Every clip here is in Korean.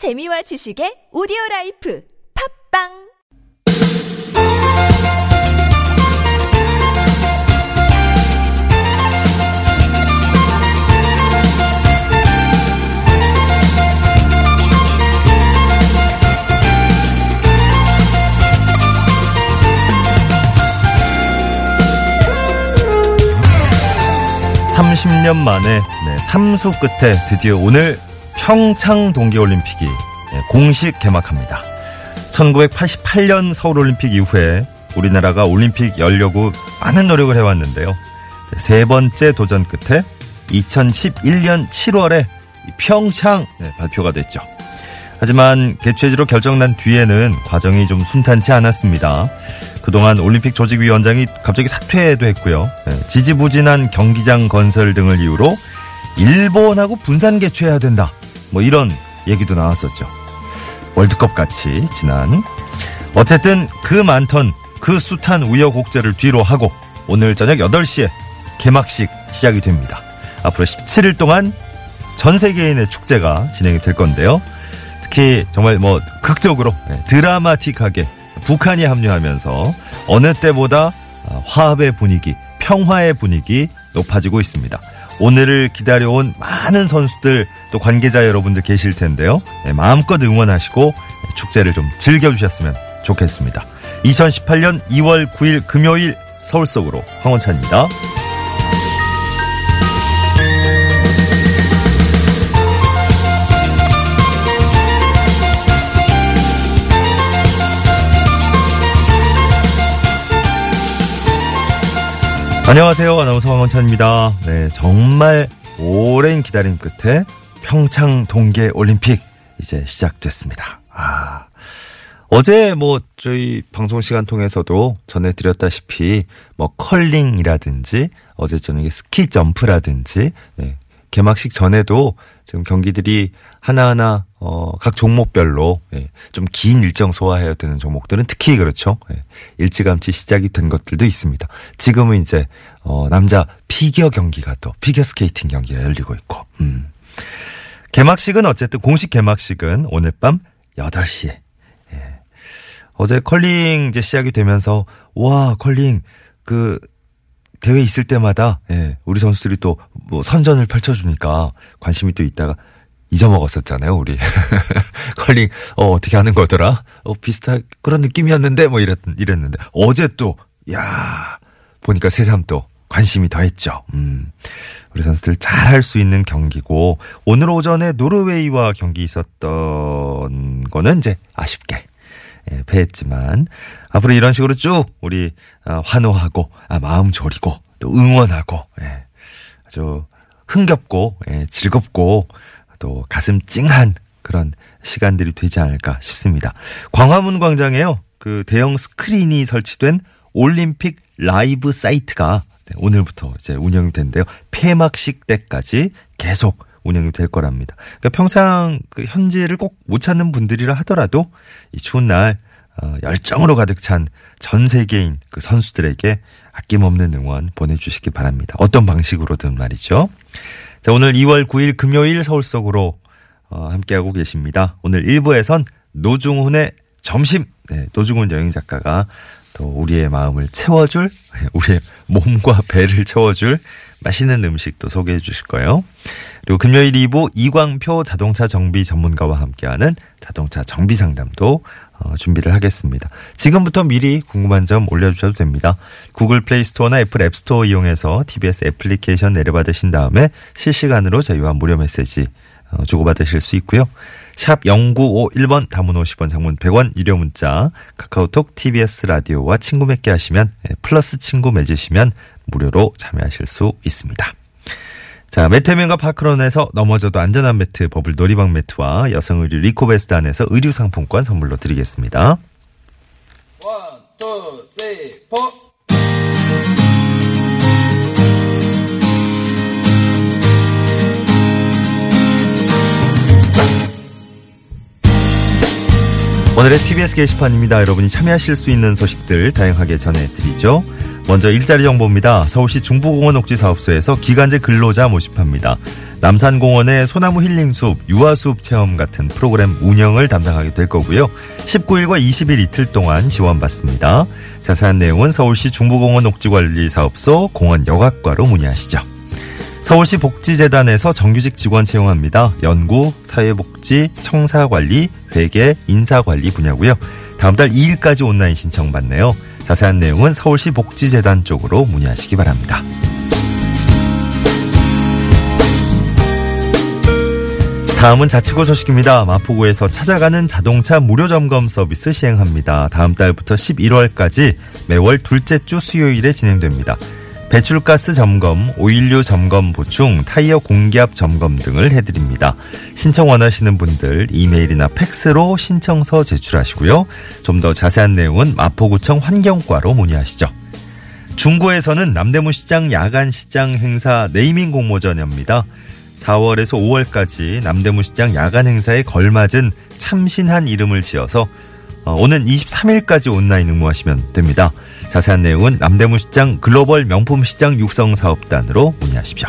재미와 지식의 오디오 라이프 팝빵! 삼십 년 만에 네, 삼수 끝에 드디어 오늘 평창 동계올림픽이 예, 공식 개막합니다. 1988년 서울올림픽 이후에 우리나라가 올림픽 열려고 많은 노력을 해왔는데요. 세 번째 도전 끝에 2011년 7월에 평창 네, 발표가 됐죠. 하지만 개최지로 결정난 뒤에는 과정이 좀 순탄치 않았습니다. 그동안 올림픽 조직위원장이 갑자기 사퇴도 했고요. 네, 지지부진한 경기장 건설 등을 이유로 일본하고 분산 개최해야 된다. 뭐 이런 얘기도 나왔었죠. 월드컵 같이 지난. 어쨌든 그 많던 그 숱한 우여곡절을 뒤로 하고 오늘 저녁 8시에 개막식 시작이 됩니다. 앞으로 17일 동안 전 세계인의 축제가 진행이 될 건데요. 특히 정말 뭐 극적으로 네, 드라마틱하게 북한이 합류하면서 어느 때보다 화합의 분위기, 평화의 분위기 높아지고 있습니다. 오늘을 기다려온 많은 선수들 또 관계자 여러분들 계실 텐데요. 네, 마음껏 응원하시고 축제를 좀 즐겨주셨으면 좋겠습니다. 2018년 2월 9일 금요일 서울 속으로 황원찬입니다. 안녕하세요. 아나운서 황원찬입니다. 네, 정말 오랜 기다림 끝에 평창 동계 올림픽 이제 시작됐습니다. 아. 어제 뭐 저희 방송 시간 통해서도 전해드렸다시피 뭐 컬링이라든지 어제 저녁에 스키 점프라든지 네, 개막식 전에도 지금 경기들이 하나하나 어, 각 종목별로 예, 좀 긴 일정 소화해야 되는 종목들은 특히 그렇죠. 예, 일찌감치 시작이 된 것들도 있습니다. 지금은 이제 어, 남자 피겨 경기가 또 피겨 스케이팅 경기가 열리고 있고. 음. 개막식은 어쨌든 공식 개막식은 오늘 밤 8시에. 예. 어제 컬링 이제 시작이 되면서 와 컬링 그 대회 있을 때마다 예, 우리 선수들이 또 뭐 선전을 펼쳐 주니까 관심이 또 있다가 잊어먹었었잖아요, 우리. 컬링, 어, 어떻게 하는 거더라? 어, 비슷한 그런 느낌이었는데, 뭐 이랬, 이랬는데. 어제 또, 야 보니까 새삼 또 관심이 더했죠. 음. 우리 선수들 잘 할 수 있는 경기고, 오늘 오전에 노르웨이와 경기 있었던 거는 이제 아쉽게. 예, 패했지만 앞으로 이런 식으로 쭉 우리 아, 환호하고 아, 마음 졸이고 또 응원하고 예, 아주 흥겹고 예, 즐겁고 또 가슴 찡한 그런 시간들이 되지 않을까 싶습니다. 광화문 광장에요. 그 대형 스크린이 설치된 올림픽 라이브 사이트가 네, 오늘부터 이제 운영이 된대요. 폐막식 때까지 계속 운영이 될 거랍니다. 그러니까 평창 그 현지를 꼭 못 찾는 분들이라 하더라도 이 추운 날 어, 열정으로 가득 찬 전 세계인 그 선수들에게 아낌없는 응원 보내주시기 바랍니다. 어떤 방식으로든 말이죠. 자, 오늘 2월 9일 금요일 서울 속으로 어, 함께하고 계십니다. 오늘 1부에선 노중훈의 점심, 네, 노중훈 여행 작가가 또 우리의 마음을 채워줄, 우리의 몸과 배를 채워줄 맛있는 음식도 소개해 주실 거예요. 그리고 금요일 2부 이광표 자동차 정비 전문가와 함께하는 자동차 정비 상담도 어, 준비를 하겠습니다. 지금부터 미리 궁금한 점 올려주셔도 됩니다. 구글 플레이 스토어나 애플 앱 스토어 이용해서 TBS 애플리케이션 내려받으신 다음에 실시간으로 저희와 무료 메시지 어, 주고받으실 수 있고요. 샵 0951번 단문 50원 장문 100원 유료 문자 카카오톡 TBS 라디오와 친구 맺게 하시면 예, 플러스 친구 맺으시면 무료로 참여하실 수 있습니다. 자, 매태면과 파크론에서 넘어져도 안전한 매트, 버블 놀이방 매트와 여성 의류 리코베스트 안에서 의류 상품권 선물로 드리겠습니다. 원, 오늘의 TBS 게시판입니다. 여러분이 참여하실 수 있는 소식들 다양하게 전해드리죠. 먼저 일자리 정보입니다. 서울시 중부공원 옥지사업소에서 기간제 근로자 모집합니다. 남산공원의 소나무 힐링숲, 유아숲 체험 같은 프로그램 운영을 담당하게 될 거고요. 19일과 20일 이틀 동안 지원받습니다. 자세한 내용은 서울시 중부공원 옥지관리사업소 공원 여각과로 문의하시죠. 서울시 복지재단에서 정규직 직원 채용합니다. 연구, 사회복지, 청사관리, 회계, 인사관리 분야고요. 다음 달 2일까지 온라인 신청 받네요. 자세한 내용은 서울시 복지재단 쪽으로 문의하시기 바랍니다. 다음은 자치구 소식입니다. 마포구에서 찾아가는 자동차 무료 점검 서비스 시행합니다. 다음 달부터 11월까지 매월 둘째 주 수요일에 진행됩니다. 배출가스 점검, 오일류 점검 보충, 타이어 공기압 점검 등을 해드립니다. 신청 원하시는 분들 이메일이나 팩스로 신청서 제출하시고요. 좀 더 자세한 내용은 마포구청 환경과로 문의하시죠. 중구에서는 남대문 시장 야간 시장 행사 네이밍 공모전 엽니다. 4월에서 5월까지 남대문 시장 야간 행사에 걸맞은 참신한 이름을 지어서 어, 오는 23일까지 온라인 응모하시면 됩니다. 자세한 내용은 남대문 시장 글로벌 명품 시장 육성 사업단으로 문의하십시오.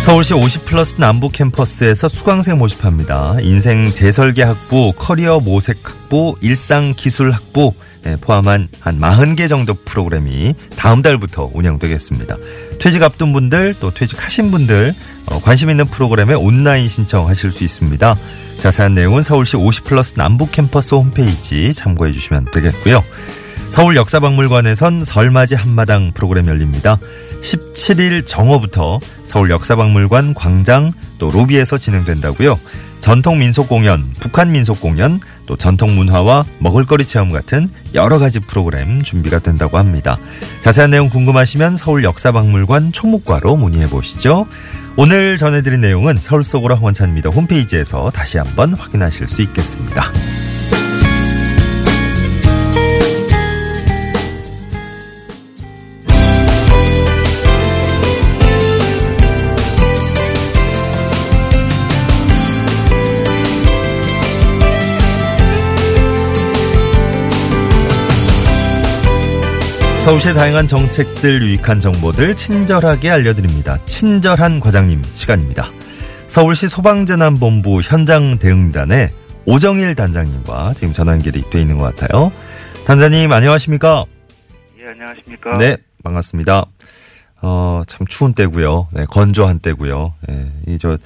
서울시 50 플러스 남부 캠퍼스에서 수강생 모집합니다. 인생 재설계 학부, 커리어 모색 학부, 일상 기술 학부 네, 포함한 한 40개 정도 프로그램이 다음 달부터 운영되겠습니다. 퇴직 앞둔 분들 또 퇴직하신 분들 어, 관심 있는 프로그램에 온라인 신청하실 수 있습니다. 자세한 내용은 서울시 50 플러스 남부 캠퍼스 홈페이지 참고해 주시면 되겠고요. 서울 역사박물관에선 설맞이 한마당 프로그램 열립니다. 17일 정오부터 서울 역사박물관 광장 또 로비에서 진행된다고요. 전통 민속 공연, 북한 민속 공연, 또 전통 문화와 먹을거리 체험 같은 여러 가지 프로그램 준비가 된다고 합니다. 자세한 내용 궁금하시면 서울 역사박물관 총무과로 문의해 보시죠. 오늘 전해드린 내용은 서울 속으로 황원찬입니다. 홈페이지에서 다시 한번 확인하실 수 있겠습니다. 서울시의 다양한 정책들 유익한 정보들 친절하게 알려드립니다. 친절한 과장님 시간입니다. 서울시 소방재난본부 현장 대응단의 오정일 단장님과 지금 전화 연결이 돼 있는 것 같아요. 단장님 안녕하십니까? 예, 안녕하십니까? 네, 반갑습니다. 어, 참 추운 때고요. 네, 건조한 때고요. 네, 이저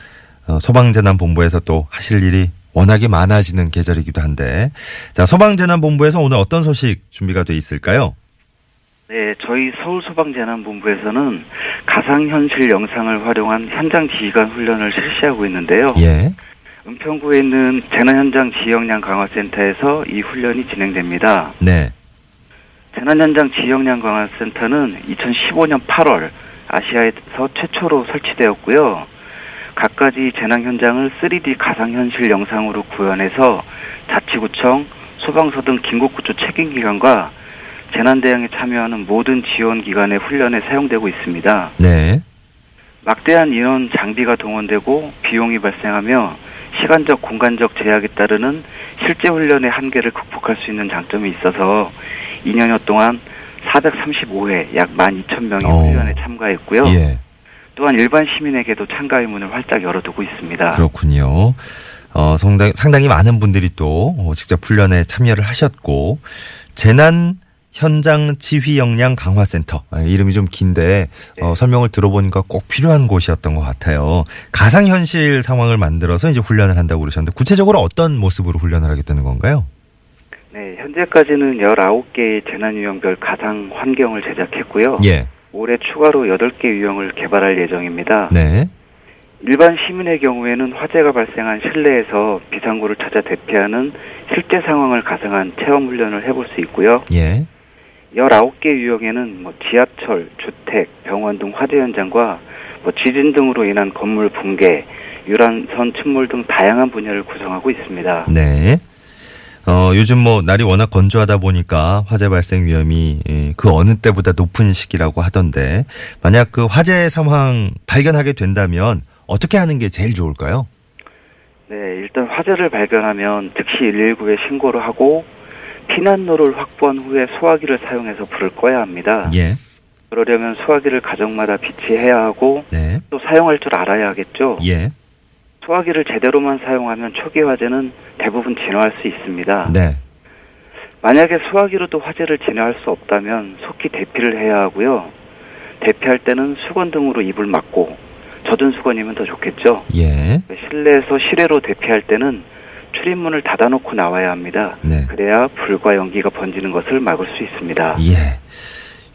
어, 소방재난본부에서 또 하실 일이 워낙에 많아지는 계절이기도 한데, 자 소방재난본부에서 오늘 어떤 소식 준비가 돼 있을까요? 네, 저희 서울소방재난본부에서는 가상현실 영상을 활용한 현장 지휘관 훈련을 실시하고 있는데요. 예. 은평구에 있는 재난현장 지역량 강화센터에서 이 훈련이 진행됩니다. 네. 재난현장 지역량 강화센터는 2015년 8월 아시아에서 최초로 설치되었고요. 각가지 재난 현장을 3D 가상현실 영상으로 구현해서 자치구청, 소방서 등 긴급구조 책임기관과 재난 대응에 참여하는 모든 지원 기관의 훈련에 사용되고 있습니다. 네. 막대한 인원 장비가 동원되고 비용이 발생하며 시간적 공간적 제약에 따르는 실제 훈련의 한계를 극복할 수 있는 장점이 있어서 2년여 동안 435회 약 12,000명이 어. 훈련에 참가했고요. 예. 또한 일반 시민에게도 참가의 문을 활짝 열어두고 있습니다. 그렇군요. 어, 상당히, 상당히 많은 분들이 또 어, 직접 훈련에 참여를 하셨고, 재난 현장 지휘 역량 강화센터. 아, 이름이 좀 긴데, 어, 설명을 들어보니까 꼭 필요한 곳이었던 것 같아요. 가상 현실 상황을 만들어서 이제 훈련을 한다고 그러셨는데, 구체적으로 어떤 모습으로 훈련을 하게 되는 건가요? 네, 현재까지는 19개의 재난 유형별 가상 환경을 제작했고요. 예. 올해 추가로 8개 유형을 개발할 예정입니다. 네. 일반 시민의 경우에는 화재가 발생한 실내에서 비상구를 찾아 대피하는 실제 상황을 가상한 체험 훈련을 해볼 수 있고요. 예. 19개 유형에는 뭐 지하철, 주택, 병원 등 화재 현장과 뭐 지진 등으로 인한 건물 붕괴, 유람선 침몰 등 다양한 분야를 구성하고 있습니다. 네. 어, 요즘 뭐 날이 워낙 건조하다 보니까 화재 발생 위험이 예, 그 어느 때보다 높은 시기라고 하던데 만약 그 화재 상황 발견하게 된다면 어떻게 하는 게 제일 좋을까요? 네, 일단 화재를 발견하면 즉시 119에 신고를 하고 피난로를 확보한 후에 소화기를 사용해서 불을 꺼야 합니다. 예. 그러려면 소화기를 가정마다 비치해야 하고 네. 또 사용할 줄 알아야 하겠죠. 예. 소화기를 제대로만 사용하면 초기 화재는 대부분 진화할 수 있습니다. 네. 만약에 소화기로도 화재를 진화할 수 없다면 속히 대피를 해야 하고요. 대피할 때는 수건 등으로 입을 막고 젖은 수건이면 더 좋겠죠. 예. 실내에서 실외로 대피할 때는 출입문을 닫아놓고 나와야 합니다. 네. 그래야 불과 연기가 번지는 것을 막을 수 있습니다. 예.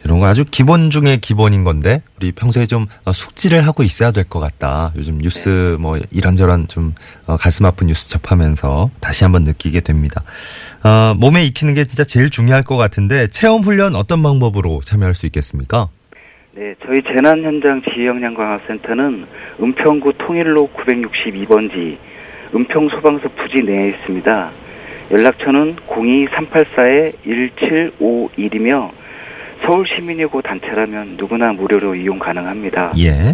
이런 거 아주 기본 중에 기본인 건데 우리 평소에 좀 어, 숙지를 하고 있어야 될 것 같다. 요즘 뉴스 뭐 이런저런 좀 어, 가슴 아픈 뉴스 접하면서 다시 한번 느끼게 됩니다. 어, 몸에 익히는 게 진짜 제일 중요할 것 같은데 체험 훈련 어떤 방법으로 참여할 수 있겠습니까? 네, 저희 재난 현장 지휘역량 강화센터는 은평구 통일로 962번지 은평 소방서 부지 내에 있습니다. 연락처는 02-384-1751이며 서울 시민이고 단체라면 누구나 무료로 이용 가능합니다. 예.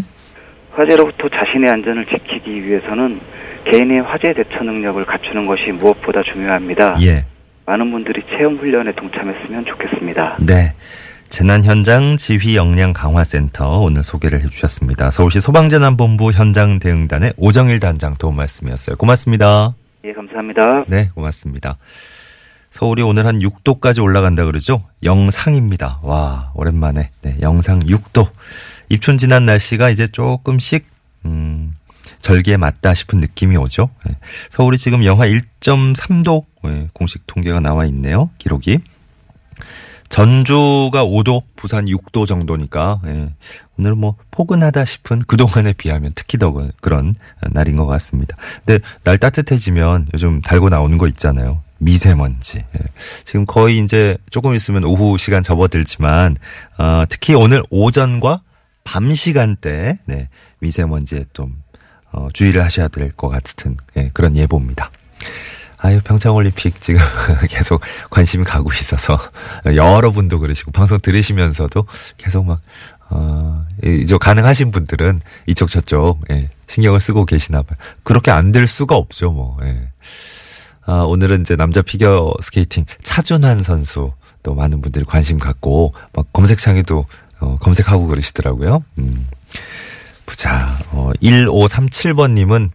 화재로부터 자신의 안전을 지키기 위해서는 개인의 화재 대처 능력을 갖추는 것이 무엇보다 중요합니다. 예. 많은 분들이 체험 훈련에 동참했으면 좋겠습니다. 네. 재난 현장 지휘 역량 강화센터 오늘 소개를 해주셨습니다. 서울시 소방재난본부 현장 대응단의 오정일 단장 도움 말씀이었어요. 고맙습니다. 예, 감사합니다. 네, 고맙습니다. 서울이 오늘 한 6도까지 올라간다 그러죠? 영상입니다. 와, 오랜만에. 네, 영상 6도. 입춘 지난 날씨가 이제 조금씩, 음, 절기에 맞다 싶은 느낌이 오죠? 네, 서울이 지금 영하 1.3도, 네, 공식 통계가 나와 있네요. 기록이. 전주가 5도, 부산 6도 정도니까, 예, 오늘 뭐 포근하다 싶은 그동안에 비하면 특히 더 그런 날인 것 같습니다. 근데 날 따뜻해지면 요즘 달고 나오는 거 있잖아요. 미세먼지. 예. 지금 거의 이제 조금 있으면 오후 시간 접어들지만, 어, 특히 오늘 오전과 밤 시간대, 네, 미세먼지에 좀, 어, 주의를 하셔야 될 것 같은, 예, 그런 예보입니다. 아유, 평창올림픽 지금 계속 관심이 가고 있어서 여러분도 그러시고 방송 들으시면서도 계속 막, 어, 이제 가능하신 분들은 이쪽 저쪽, 예, 신경을 쓰고 계시나 봐요. 그렇게 안 될 수가 없죠, 뭐, 예. 아, 오늘은 이제 남자 피겨 스케이팅 차준환 선수 또 많은 분들이 관심 갖고 막 검색창에도 어, 검색하고 그러시더라고요. 음. 보자. 어, 1537번님은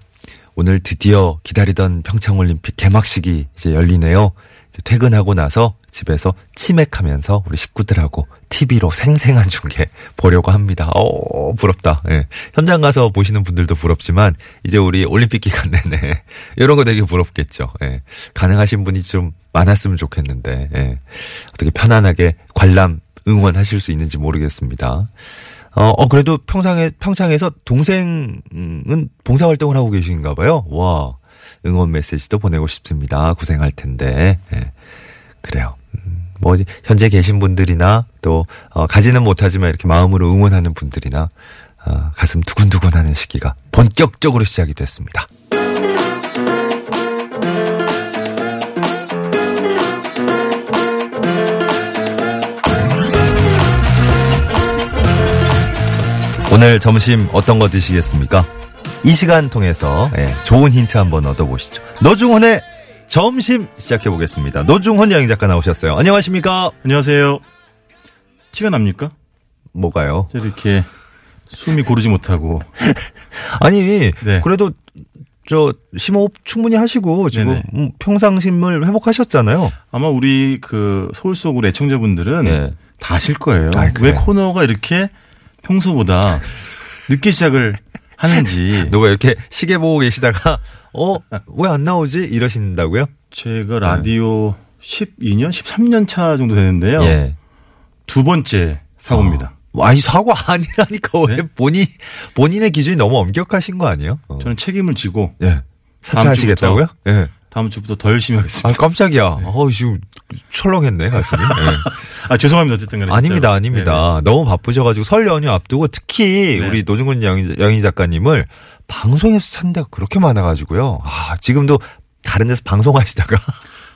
오늘 드디어 기다리던 평창올림픽 개막식이 이제 열리네요. 이제 퇴근하고 나서 집에서 치맥하면서 우리 식구들하고 TV로 생생한 중계 보려고 합니다. 어, 부럽다. 예. 현장 가서 보시는 분들도 부럽지만 이제 우리 올림픽 기간 내내 이런 거 되게 부럽겠죠. 예. 가능하신 분이 좀 많았으면 좋겠는데 예. 어떻게 편안하게 관람 응원하실 수 있는지 모르겠습니다. 어, 어, 그래도 평상에, 평창에서 동생은 봉사활동을 하고 계신가 봐요. 와, 응원 메시지도 보내고 싶습니다. 고생할 텐데. 예. 그래요. 음, 뭐, 현재 계신 분들이나 또, 어, 가지는 못하지만 이렇게 마음으로 응원하는 분들이나, 어, 가슴 두근두근 하는 시기가 본격적으로 시작이 됐습니다. 오늘 점심 어떤 거 드시겠습니까? 이 시간 통해서 예, 좋은 힌트 한번 얻어보시죠. 노중훈의 점심 시작해 보겠습니다. 노중훈 여행 작가 나오셨어요. 안녕하십니까? 안녕하세요. 티가 납니까? 뭐가요? 이렇게 숨이 고르지 못하고 아니 네. 그래도 저 심호흡 충분히 하시고 지금 네네. 음, 평상심을 회복하셨잖아요. 아마 우리 그 서울 속 우리 애청자분들은 네. 다 아실 거예요. 아이, 그래. 왜 코너가 이렇게 평소보다 늦게 시작을 하는지 누가 이렇게 시계 보고 계시다가 어 왜 안 나오지 이러신다고요? 제가 라디오 12년, 13년 차 정도 되는데요. 예. 두 번째 사고입니다. 어. 아니 사고 아니라니까 왜 네? 본인 본인의 기준이 너무 엄격하신 거 아니에요? 어. 저는 책임을 지고 예. 사퇴하시겠다고요? 예. 다음 주부터 더 열심히 하겠습니다. 아 깜짝이야. 어 지금 철렁했네 가슴이. 예. 아, 죄송합니다. 어쨌든 간에. 아닙니다. 아닙니다. 너무 바쁘셔가지고 설 연휴 앞두고 특히 네. 우리 노중근 영희, 영희 작가님을 방송에서 찾는 데가 그렇게 많아가지고요. 아 지금도 다른 데서 방송하시다가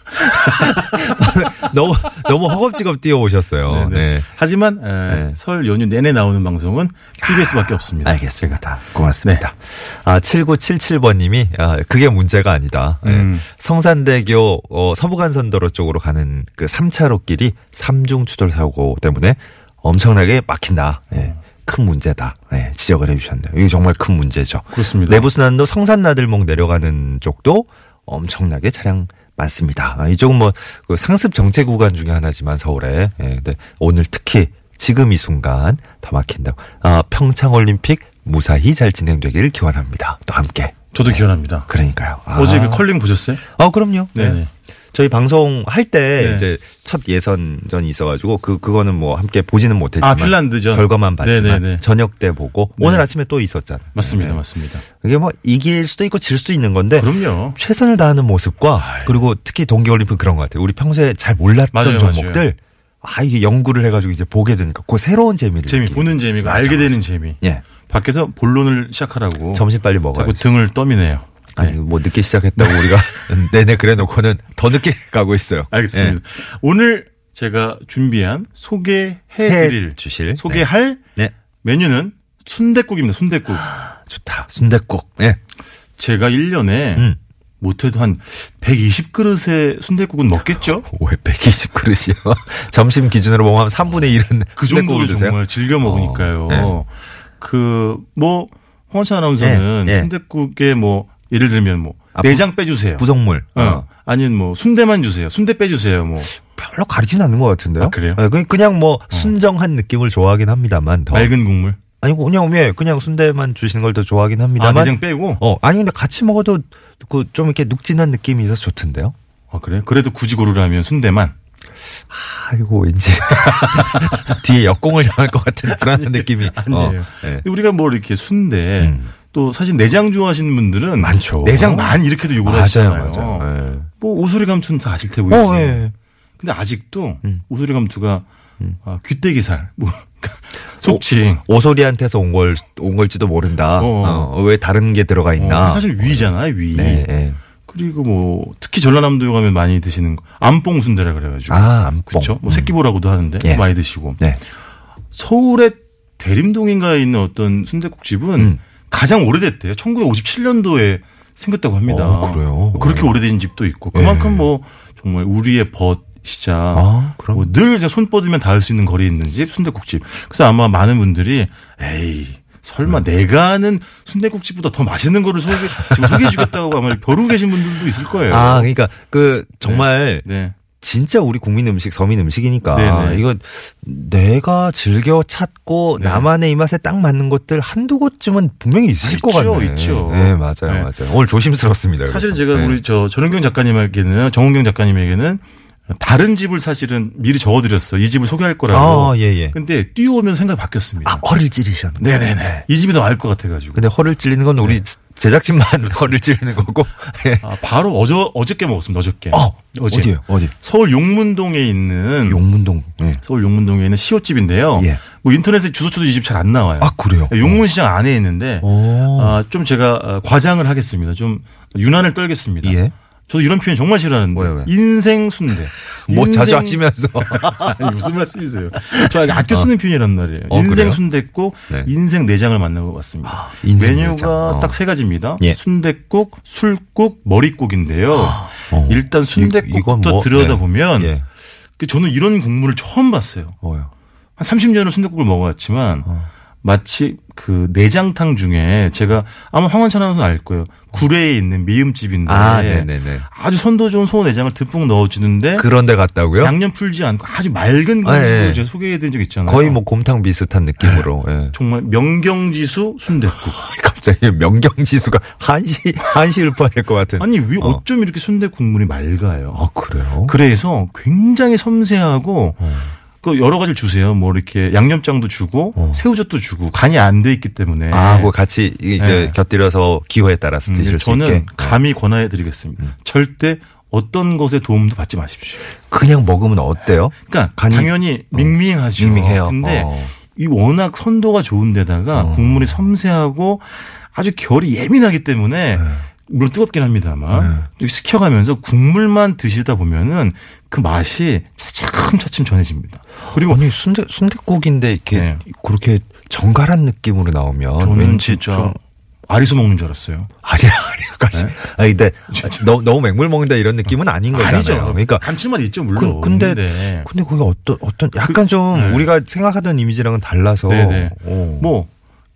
너무 너무 허겁지겁 뛰어오셨어요. 네네. 네. 하지만 에, 네. 설 연휴 내내 나오는 방송은 TBS밖에 없습니다. 알겠습니다. 고맙습니다. 아, 7977번님이, 아, 그게 문제가 아니다. 예. 음. 성산대교, 어, 서부간선도로 쪽으로 가는 그 3차로 길이 삼중 추돌 사고 때문에 엄청나게 막힌다. 예. 큰 문제다. 예, 지적을 해주셨네요. 이게 정말 큰 문제죠. 그렇습니다. 내부순환도 성산나들목 내려가는 쪽도 엄청나게 차량 많습니다. 아, 이쪽은 뭐, 그 상습 정체 구간 중에 하나지만 서울에. 예, 근데 오늘 특히 지금 이 순간 더 막힌다고. 아, 평창올림픽 무사히 잘 진행되기를 기원합니다. 또 함께. 저도 기원합니다. 그러니까요. 아. 어제 그 컬링 보셨어요? 아, 그럼요. 네. 저희 방송 할때 네. 이제 첫 예선전이 있어가지고 그 그거는 뭐 함께 보지는 못했지만 아, 핀란드전. 결과만 봤지만 네네네. 저녁 때 보고 네. 오늘 아침에 또 있었잖아요. 맞습니다, 네. 맞습니다. 이게 뭐 이길 수도 있고 질 수도 있는 건데 그럼요. 최선을 다하는 모습과 그리고 특히 동계올림픽 그런 것 같아요. 우리 평소에 잘 몰랐던 맞아요, 종목들 아 이게 연구를 해가지고 이제 보게 되니까 그 새로운 재미를 재미, 느끼는. 보는 재미가 맞아, 알게 맞아. 되는 재미. 예 밖에서 본론을 시작하라고. 점심 빨리 먹어야지. 자꾸 등을 떠미네요. 아니 네. 뭐 늦게 시작했다고 우리가 내내 그래놓고는 더 늦게 가고 있어요. 알겠습니다. 오늘 제가 준비한 소개해 해 드릴 주실 소개할 네. 메뉴는 순댓국입니다. 순댓국. 좋다. 순댓국. 예. 제가 1년에 음. 못해도 한 120그릇의 순댓국은 먹겠죠? 왜 120그릇이요? 점심 기준으로 한 3분의 1은 그 정도로 정말 즐겨 먹으니까요. 어, 그, 뭐, 홍원찬 아나운서는 네, 네. 순댓국에 뭐, 예를 들면 뭐, 아, 부- 내장 빼주세요. 부속물. 어. 어. 아니면 뭐, 순대만 주세요. 순대 빼주세요. 뭐, 별로 가리진 않는 것 같은데요. 아, 그래요? 예, 그냥- 뭐 순정한 느낌을 좋아하긴 합니다만 더. 맑은 국물. 아니 그냥 왜 그냥 순대만 주시는 걸 더 좋아하긴 아, 합니다만. 내장 빼고? 어 아니 근데 같이 먹어도 그 좀 이렇게 눅진한 느낌이 있어서 좋던데요. 아, 그래요? 그래도 굳이 고르라면 순대만. 아이고 왠지 뒤에 역공을 당할 것 같은 불안한 느낌이. 아니에요. 어, 예. 근데 우리가 뭐 이렇게 순대, 음. 또 사실 내장 좋아하시는 분들은 많죠. 내장 많이 이렇게도 요구를 맞아요, 하시잖아요. 맞아요. 예. 뭐 오소리 감투는 다 아실 테고. 어. 예. 근데 아직도 음. 오소리 감투가 아, 귀때기살, 뭐 속칭. 오 소리한테서 온 걸 온 걸지도 모른다. 어. 어, 왜 다른 게 들어가 있나? 어, 사실 위잖아요, 위. 네. 예. 그리고 뭐 특히 전라남도 가면 많이 드시는 거, 암뽕 순대라 그래가지고. 아, 암뽕. 그렇죠. 뭐 음. 새끼보라고도 하는데 예. 많이 드시고. 네. 서울의 대림동인가에 있는 어떤 순대국집은 음. 가장 오래됐대요. 1957년도에 생겼다고 합니다. 어, 그래요? 그렇게 네. 오래된 집도 있고 그만큼 네. 뭐 정말 우리의 벗이자 아, 그럼. 뭐늘 이제 손 뻗으면 닿을 수 있는 거리에 있는 집 순대국집. 그래서 아마 많은 분들이 에이 설마 네. 내가 아는 순대국집보다 더 맛있는 거를 소개 소개해 주겠다고 아마 벼르고 계신 분들도 있을 거예요. 아, 그러니까 그 정말 네. 진짜 우리 국민 음식, 서민 음식이니까 네네. 이거 내가 즐겨 찾고 네. 나만의 입맛에 딱 맞는 것들 한두 곳쯤은 분명히 있으실 아, 것 있죠, 같네. 있죠. 네, 맞아요, 네. 맞아요. 오늘 조심스럽습니다. 사실은 그래서. 제가 네. 우리 저 전은경 작가님에게는 정은경 작가님에게는 다른 집을 사실은 미리 적어드렸어. 이 집을 소개할 거라고. 아, 예, 예. 근데 뛰어오면 생각이 바뀌었습니다. 아, 허를 찌르셨네. 네네네. 이 집이 더 나을 것 같아가지고. 근데 허를 찌르는 건 우리 제작진만 허를 찌르는 거고. 예. 아, 바로 어저, 어저께 먹었습니다. 어저께. 어, 어제. 어디요? 어디? 서울 용문동에 있는 용문동. 예. 서울 용문동에 있는 시옷집인데요. 예. 뭐 인터넷에 주소 쳐도 이 집 잘 안 나와요. 아, 그래요? 용문시장 안에 있는데 오. 아, 좀 제가 어, 과장을 하겠습니다. 좀 유난을 떨겠습니다. 예. 저도 이런 표현 정말 싫어하는데 왜, 왜? 인생 순대. 뭐 인생- 자주 하시면서. 아니, 무슨 말씀이세요? 저 아껴 쓰는 표현이란 말이에요. 어, 인생? 순댓국, 네. 인생 내장을 만나고 왔습니다. 인생 메뉴가. 어. 딱세 가지입니다. 예. 순댓국, 술국, 머릿국인데요. 어. 일단 이건 뭐- 들여다보면 예. 그 저는 이런 국물을 처음 봤어요. 뭐요? 한 30년을 순댓국을 먹어왔지만 마치 그 내장탕 중에 제가 아마 황원찬 아나운서 알 거예요. 구례에 있는 미음집인데 아, 네네네. 아주 선도 좋은 소 내장을 듬뿍 넣어주는데 그런 데 갔다고요? 양념 풀지 않고 아주 맑은 국물로 아, 예. 제가 소개해드린 적 있잖아요. 거의 뭐 곰탕 비슷한 느낌으로. 예. 정말 명경지수 순댓국. 갑자기 명경지수가 한시 한시일 뻔할 것 같은. 아니 왜 어. 어쩜 이렇게 순대 국물이 맑아요? 아 그래요? 그래서 굉장히 섬세하고 그 여러 가지를 주세요. 뭐 이렇게 양념장도 주고 어. 새우젓도 주고 간이 안 돼 있기 때문에 아, 그 같이 이제 네. 곁들여서 기호에 따라서 음, 드실 수 저는 있게. 음. 감히 권해드리겠습니다. 절대 어떤 것의 도움도 받지 마십시오. 그냥 먹으면 어때요? 그러니까 간이- 당연히 밍밍하죠. 밍밍해요. 근데 어. 이 워낙 선도가 좋은 데다가 어. 국물이 섬세하고 아주 결이 예민하기 때문에 물론 뜨겁긴 합니다만 네. 식혀가면서 국물만 드시다 보면은 그 맛이 차츰차츰 전해집니다. 그리고 아니 순대 순대국인데 이렇게 네. 그렇게 정갈한 느낌으로 나오면 저는 진짜 좀 아리수 먹는 줄 알았어요. 아니야 아니야까지. 아니 근데 너무 너무 맹물 먹는다 이런 느낌은 아닌 거잖아요. 아니죠. 그러니까 감칠맛 있죠 물론. 그, 근데 있는데 근데 거기 어떤 어떤 약간 좀 네. 우리가 생각하던 이미지랑은 달라서 네네. 어. 뭐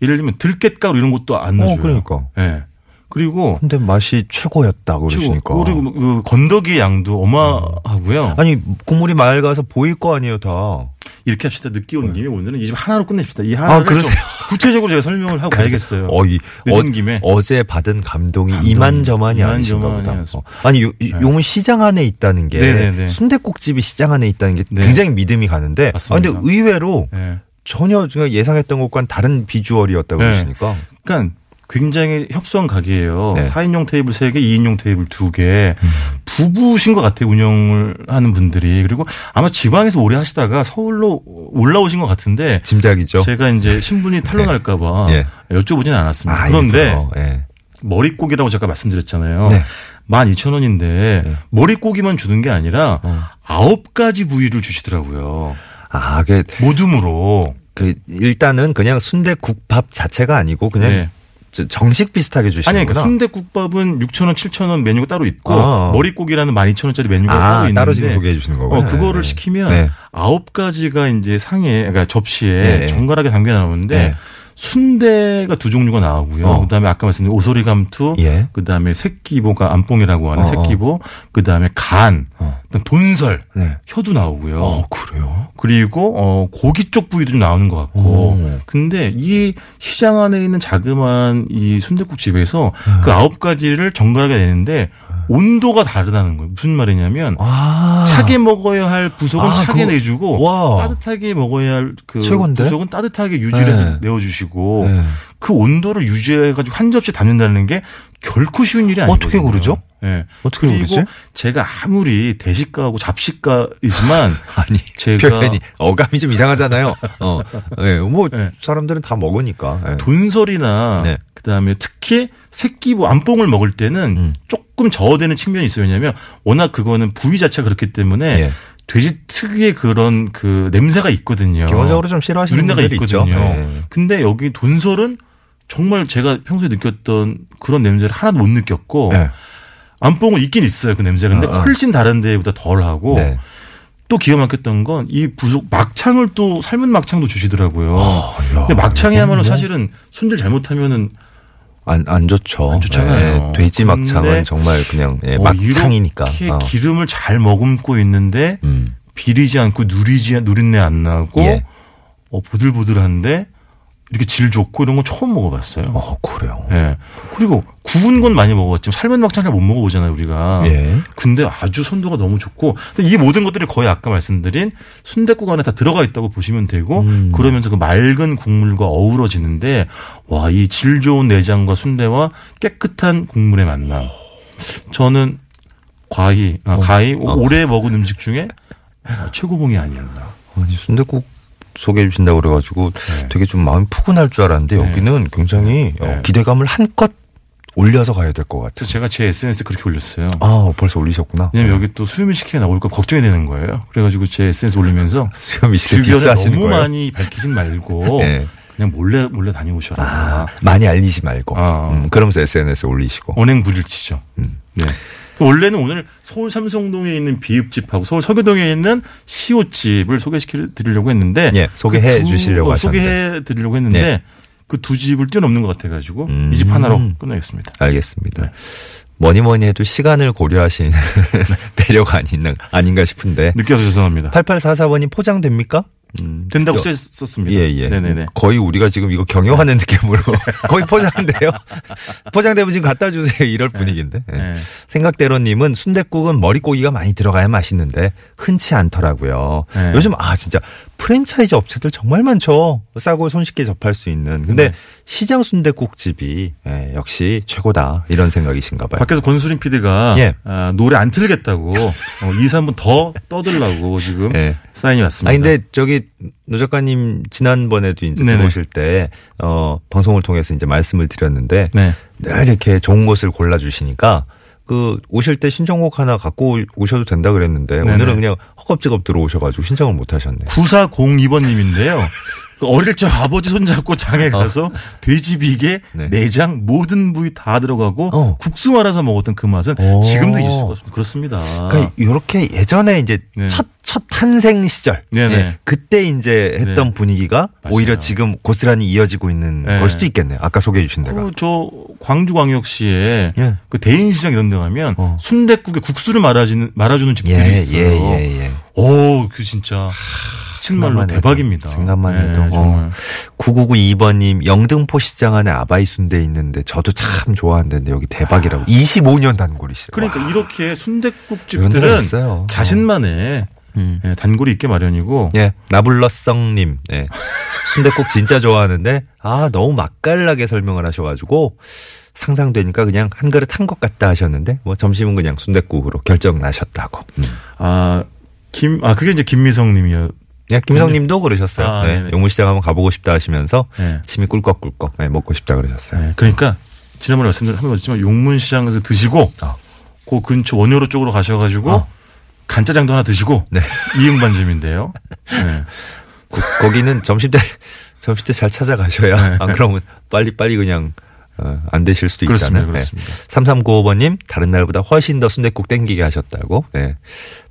예를 들면 들깨가루 이런 것도 안 넣어줘요. 어, 그러니까. 예. 그리고 근데 맛이 최고였다 그러시니까. 최고. 그리고 그 건더기의 양도 어마하고요. 아니 국물이 맑아서 보일 거 아니에요 다. 이렇게 합시다. 늦게 온 김에 오늘은 이 집 하나로 끝냅시다. 이 하나를 아, 그러세요? 좀 구체적으로 제가 설명을 하고 가야겠어요. 어, 이, 늦은 어, 김에. 어제 받은 감동이 감동이 이만저만이 아니신가 보다. 어. 아니 요, 이- 용문 시장 안에 있다는 게 네네네. 순대국집이 시장 안에 있다는 게 네. 굉장히 믿음이 가는데 아, 맞습니다. 근데 의외로 예. 전혀 제가 예상했던 것과는 다른 비주얼이었다고 네. 그러시니까 그러니까 굉장히 협소한 가게예요. 네. 4인용 테이블 3개, 2인용 테이블 2개. 음. 부부신 것 같아요. 운영을 하는 분들이. 그리고 아마 지방에서 오래 하시다가 서울로 올라오신 것 같은데 짐작이죠. 제가 이제 신분이 탄로날까봐 예. 여쭈보진 않았습니다. 아, 그런데 예. 머릿고기라고 제가 말씀드렸잖아요. 네. 12,000원인데 네. 머릿고기만 주는 게 아니라 어. 아홉 가지 부위를 주시더라고요. 아, 그, 모둠으로. 그 일단은 그냥 순대국밥 자체가 아니고 그냥 네. 저- 정식 비슷하게 아니, 주시는구나. 그러니까 순대국밥은 6,000원, 7,000원 메뉴가 따로 있고 아. 머릿고기라는 12,000원짜리 메뉴가 따로 아, 있는데 따로 지금 소개해 주시는 거고요. 어, 그거를 네. 시키면 네. 아홉 가지가 이제 상에 그러니까 접시에 네. 정갈하게 담겨 나오는데 네. 순대가 두 종류가 나오고요. 어. 그다음에 아까 말씀드린 오소리 감투, 예. 그다음에 새끼보가 안뽕이라고 하는 어, 어. 새끼보, 그다음에 간, 어. 그다음 돈설, 네. 혀도 나오고요. 어, 그래요? 그리고 어 고기 쪽 부위도 좀 나오는 것 같고. 오. 근데 이 시장 안에 있는 자그마한 이 순대국 집에서 그 아홉 가지를 정갈하게 내는데 온도가 다르다는 거예요. 무슨 말이냐면 아. 차게 먹어야 할 부속은 아, 차게 그거- 내주고 와. 따뜻하게 먹어야 할그 최고인데? 부속은 따뜻하게 유지해서 네. 내어주시고 네. 그 온도를 유지해가지고 한 접시 담는다는 게 결코 쉬운 일이 아니거든요. 어떻게 그러죠? 네. 어떻게 그러지? 제가 아무리 대식가하고 잡식가이지만 아니 제가 표현이 어감이 좀 이상하잖아요. 어, 네, 뭐 네. 사람들은 다 먹으니까. 네. 돈설이나 네. 그다음에 특히 새끼 뭐 안뽕을 먹을 때는 음. 조금 저어되는 측면이 있어요. 왜냐하면 워낙 그거는 부위 자체가 그렇기 때문에 예. 돼지 특유의 그런 그 냄새가 있거든요. 기본적으로 좀 싫어하시는 분들이. 있거든요. 네. 근데 여기 돈설은 정말 제가 평소에 느꼈던 그런 냄새를 하나도 못 느꼈고 네. 안뽕은 있긴 있어요 그 냄새가. 근데 아, 아. 훨씬 다른 데보다 덜하고 네. 또 기가 막혔던 건 이 부속 막창을 또 삶은 막창도 주시더라고요. 야, 근데 막창이야말로 뭐 사실은 손질 잘못하면은 안, 안 좋죠. 안 좋잖아요. 네, 돼지 막창은 정말 그냥 예, 어, 막창이니까. 이렇게 어. 기름을 잘 머금고 있는데 음. 비리지 않고 누리지 누린내 안 나고 예. 어, 보들보들한데 이렇게 질 좋고 이런 거 처음 먹어봤어요. 어, 그래요. 예. 그리고 구운 건 많이 먹어봤지만 삶은 막창 잘 못 먹어보잖아요 우리가. 예. 근데 아주 손도가 너무 좋고 이 모든 것들이 거의 아까 말씀드린 순댓국 안에 다 들어가 있다고 보시면 되고 음. 그러면서 그 맑은 국물과 어우러지는데 와 이 질 좋은 내장과 순대와 깨끗한 국물의 만남. 저는 과히 아, 가히 어. 오래 먹은 음식 중에 아, 최고봉이 아니었나. 아니, 순대국 소개해 주신다고 그래가지고 네. 되게 좀 마음이 푸근할 줄 알았는데 네. 여기는 굉장히 어, 네. 기대감을 한껏 올려서 가야 될 것 같아요. 제가 제 SNS에 그렇게 올렸어요. 아, 벌써 올리셨구나. 왜냐면 여기 또 수요미 식회 나올까 걱정이 되는 거예요. 그래가지고 제 SNS 올리면서 수염이 시대 주변에 너무 거예요. 많이 밝히진 말고 네. 그냥 몰래 몰래 다녀오셔라. 아, 많이 알리지 말고. 아. 음, 그러면서 SNS 에 올리시고. 언행 불일치죠. 음. 네. 원래는 오늘 서울 삼성동에 있는 비읍집하고 서울 서교동에 있는 시옷집을 소개시켜 드리려고 했는데 예, 소개해 그 두- 주시려고 어, 하셨는데. 소개해 드리려고 했는데 네. 그두 집을 뛰어넘는 것 같아가지고 음. 이집 하나로 끝내겠습니다. 알겠습니다. 네. 뭐니 뭐니 해도 시간을 고려하시는 배려가 아닌, 아닌가 싶은데. 느껴서 죄송합니다. 8844번님 포장됩니까? 음, 된다고 저- 썼습니다. 예, 예. 네네네. 거의 우리가 지금 이거 경영하는 느낌으로 거의 포장돼요. 포장되면 지금 갖다 주세요. 이럴 분위기인데. 예. 네. 생각대로님은 순댓국은 머릿고기가 많이 들어가야 맛있는데 흔치 않더라고요. 네. 요즘 아 진짜 프랜차이즈 업체들 정말 많죠. 싸고 손쉽게 접할 수 있는. 근데 네. 시장 순대국집이 예, 역시 최고다 이런 생각이신가 봐요. 밖에서 권수림 PD가 예. 아, 노래 안 틀겠다고 어, 2, 3분 더 떠들라고 지금 예. 사인이 왔습니다. 아 근데 저기 노 작가님 지난번에도 이제 네네. 들어오실 때 어, 방송을 통해서 이제 말씀을 드렸는데 네. 늘 이렇게 좋은 곳을 골라 주시니까 그 오실 때 신청곡 하나 갖고 오셔도 된다 그랬는데 네네. 오늘은 그냥 허겁지겁 들어오셔가지고 신청을 못 하셨네. 9402번님인데요. 그 어릴 적 아버지 손잡고 장에 가서 돼지 비계, 어. 네. 내장 모든 부위 다 들어가고 어. 국수 말아서 먹었던 그 맛은 오. 지금도 잊을 수가 없습니다. 그렇습니다. 그러니까 이렇게 예전에 이제 네. 첫, 첫 탄생 시절. 네네. 예, 그때 이제 했던 네. 분위기가 맞아요. 오히려 지금 고스란히 이어지고 있는 네. 걸 수도 있겠네요. 아까 소개해 주신 데가. 그 저 광주광역시에 예. 그 대인시장 이런 데 가면 어. 순댓국에 국수를 말아주는 말아주는 집들이 예, 있어요. 예, 예, 예. 오, 그 진짜 정말로 대박입니다. 생각만 예, 해도. 어. 정말. 9992번님, 영등포 시장 안에 아바이 순대 있는데 저도 참 좋아하는데 여기 대박이라고. 25년 단골이시래요. 그러니까 와. 이렇게 있어요. 자신만의 음. 예, 단골이 있게 마련이고 예, 나블러성님, 예. 순대국 진짜 좋아하는데, 아, 너무 맛깔나게 설명을 하셔가지고, 상상되니까 그냥 한 그릇 한 것 같다 하셨는데, 뭐 점심은 그냥 순대국으로 결정 나셨다고. 음. 아, 김, 아, 그게 이제 김미성 님이요. 예, 김성님도 그러셨어요. 아, 네, 네네. 용문시장 한번 가보고 싶다 하시면서, 네. 침이 꿀꺽꿀꺽, 네, 먹고 싶다 그러셨어요. 네, 그러니까 지난번에 말씀드린 한번 말씀드렸지만 용문시장에서 드시고 어. 그 근처 원효로 쪽으로 가셔가지고 어. 간짜장도 하나 드시고 네. 이응반점인데요. 네. 거, 거기는 점심 때, 점심 때 잘 찾아가셔야, 안 그러면 빨리 빨리 그냥, 어, 안 되실 수도. 있다는. 그렇습니다. 3395번님, 다른 날보다 훨씬 더 순대국 땡기게 하셨다고. 네.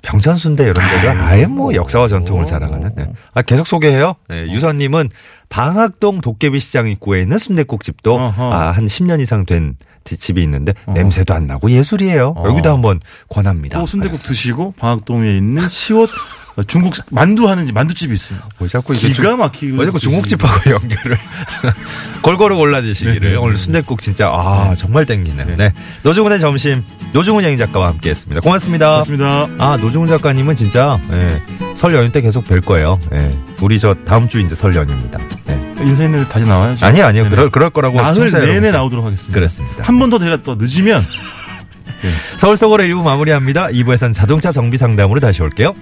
병천 순대 이런 데가 아예 뭐 역사와 전통을 자랑하는. 네. 아, 계속 소개해요. 네. 유선님은 방학동 도깨비 시장 입구에 있는 순대국 집도 어허. 아, 한 10년 이상 된 집이 있는데 냄새도 안 나고 예술이에요. 어. 여기도 한번 권합니다. 또 순대국 하셨어요. 드시고 방학동에 있는 시옷 어, 중국 만두 하는 만두집이 있습니다. 왜 자꾸 이게 기가 중- 막히게 왜 자꾸 드시고. 중국집하고 연결을 골고루 골라주시기를 네, 네, 오늘 네. 순대국 진짜 아 정말 땡기네. 네. 노중훈의 점심 노중훈 양희 작가와 함께했습니다. 고맙습니다. 맞습니다. 아 노중훈 작가님은 진짜 예, 설 연휴 때 계속 뵐 거예요. 예. 우리 저 다음 주 이제 설 연휴입니다. 예. 인사했는데 다시 나와야죠. 아니요 아니요 네네. 그럴 그럴 거라고 나흘 내내. 나오도록 하겠습니다. 그렇습니다. 한 번 더 제가 또 늦으면 서울 속으로 1부 마무리합니다. 2부에선 자동차 정비 상담으로 다시 올게요.